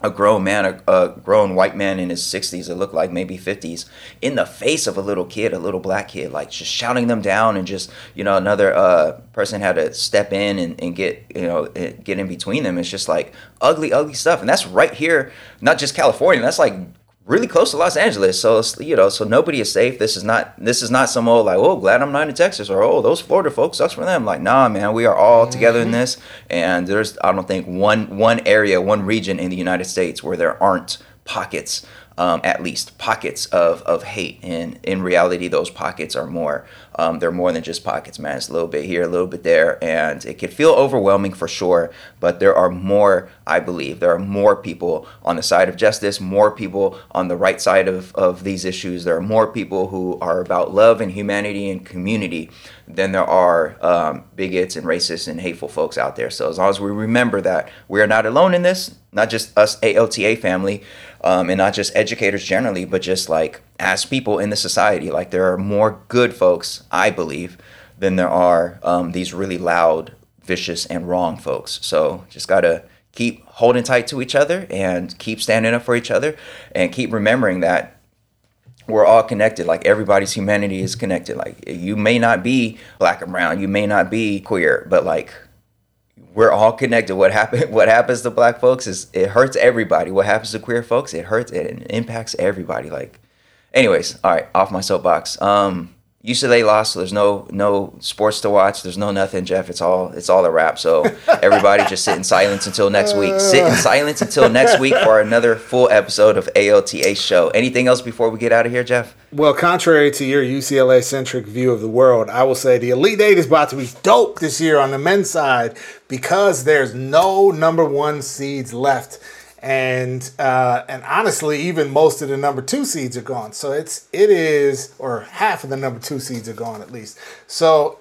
a grown man, a, a, grown white man in his 60s, it looked like maybe 50s, in the face of a little kid, a little black kid, like just shouting them down and just, you know, another uh, person had to step in and, and get, you know, eh, get in between them. It's just like ugly, ugly stuff. And that's right here, not just California, that's like really close to Los Angeles. So you know, so nobody is safe. This is not this is not some old like oh glad I'm not in Texas or oh those Florida folks sucks for them. Like nah man, we are all mm-hmm. together in this. And there's I don't think one one area one region in the United States where there aren't pockets um, at least pockets of, of hate. And in reality, those pockets are more. Um, they're more than just pockets, man. It's a little bit here, a little bit there, and it can feel overwhelming for sure. But there are more, I believe, there are more people on the side of justice, more people on the right side of, of these issues. There are more people who are about love and humanity and community than there are um, bigots and racists and hateful folks out there. So as long as we remember that we are not alone in this, not just us AOTA family, um, and not just educators generally, but just like as people in the society. Like there are more good folks, I believe, than there are um, these really loud, vicious, and wrong folks. So just gotta keep holding tight to each other and keep standing up for each other and keep remembering that we're all connected. Like everybody's humanity is connected. Like you may not be black or brown, you may not be queer, but like we're all connected. What happen? What happens to black folks is it hurts everybody. What happens to queer folks? It hurts. It impacts everybody. Like, anyways, all right, off my soapbox. Um, UCLA lost, so there's no no sports to watch. There's no nothing, Jeff. It's all it's all a wrap. So everybody just sit in silence until next week. Sit in silence until next week for another full episode of AOTA show. Anything else before we get out of here, Jeff? Well, contrary to your UCLA centric view of the world, I will say the Elite Eight is about to be dope this year on the men's side because there's no number one seeds left and uh, and honestly, even most of the number two seeds are gone. So it's it is, or half of the number two seeds are gone at least. So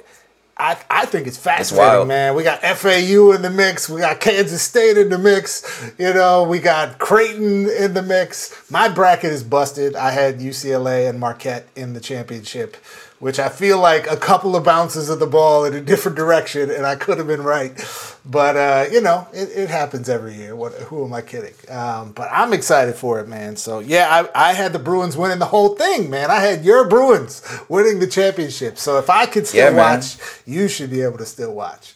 I I think it's fascinating, man. We got FAU in the mix. We got Kansas State in the mix. You know, we got Creighton in the mix. My bracket is busted. I had UCLA and Marquette in the championship which I feel like a couple of bounces of the ball in a different direction, and I could have been right. But uh, you know, it, it, happens every year. What? Who am I kidding? Um, but I'm excited for it, man. So yeah, I, I had the Bruins winning the whole thing, man. I had your Bruins winning the championship. So if I could still yeah, watch, you should be able to still watch.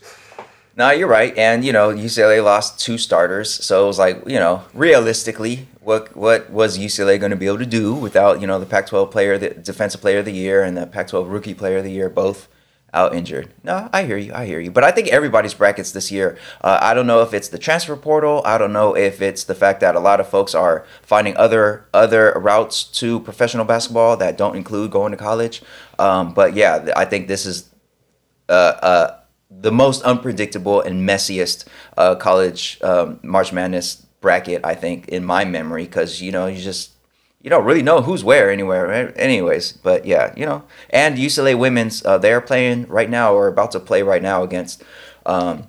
No, you're right. And you know, UCLA lost two starters, so it was like, you know, realistically, what what was UCLA going to be able to do without you know the Pac-12 player, the defensive player of the year, and the Pac-12 rookie player of the year both out injured? No, I hear you. I hear you. But I think everybody's brackets this year. Uh, I don't know if it's the transfer portal. I don't know if it's the fact that a lot of folks are finding other other routes to professional basketball that don't include going to college. Um, but yeah, I think this is. Uh, uh, the most unpredictable and messiest uh, college um, March Madness bracket, I think, in my memory, because you know you just you don't really know who's where anywhere. Right? Anyways, but yeah, you know, and UCLA women's uh, they're playing right now or about to play right now against. Um,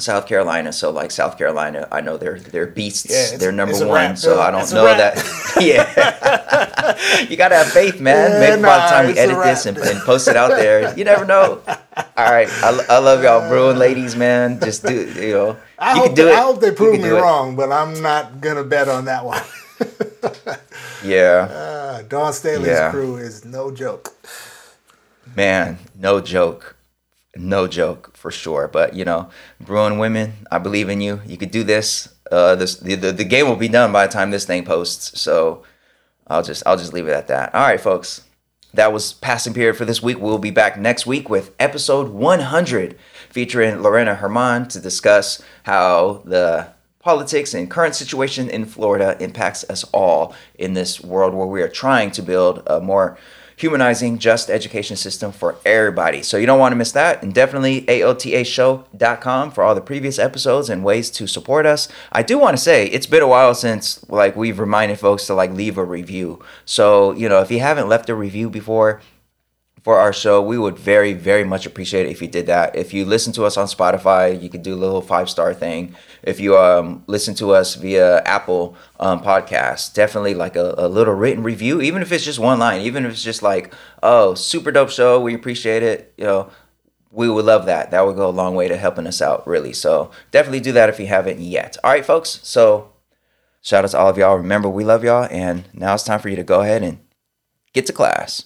South Carolina, so like South Carolina, I know they're they're beasts. Yeah, they're number one, so I don't know that. yeah, you gotta have faith, man. Yeah, Maybe nah, by the time we edit this and, and, post it out there, you never know. All right, I, I love y'all, Bruin ladies, man. Just do you know? I you hope, do it. I hope they prove me wrong, but I'm not gonna bet on that one. yeah. Uh, Dawn Staley's yeah. crew is no joke. Man, no joke no joke for sure. But you know, Bruin women, I believe in you. You could do this. Uh, this the, the, the game will be done by the time this thing posts. So I'll just I'll just leave it at that. All right, folks. That was passing period for this week. We'll be back next week with episode 100, featuring Lorena Herman to discuss how the politics and current situation in Florida impacts us all in this world where we are trying to build a more humanizing just education system for everybody. So you don't want to miss that. And definitely AOTAshow.com for all the previous episodes and ways to support us. I do want to say it's been a while since like we've reminded folks to like leave a review. So, you know, if you haven't left a review before, for our show, we would very, very much appreciate it if you did that. If you listen to us on Spotify, you could do a little five star thing. If you um, listen to us via Apple um, Podcasts, definitely like a, a, little written review, even if it's just one line, even if it's just like, oh, super dope show, we appreciate it. You know, we would love that. That would go a long way to helping us out, really. So definitely do that if you haven't yet. All right, folks. So Shout out to all of y'all. Remember, we love y'all. And now it's time for you to go ahead and get to class.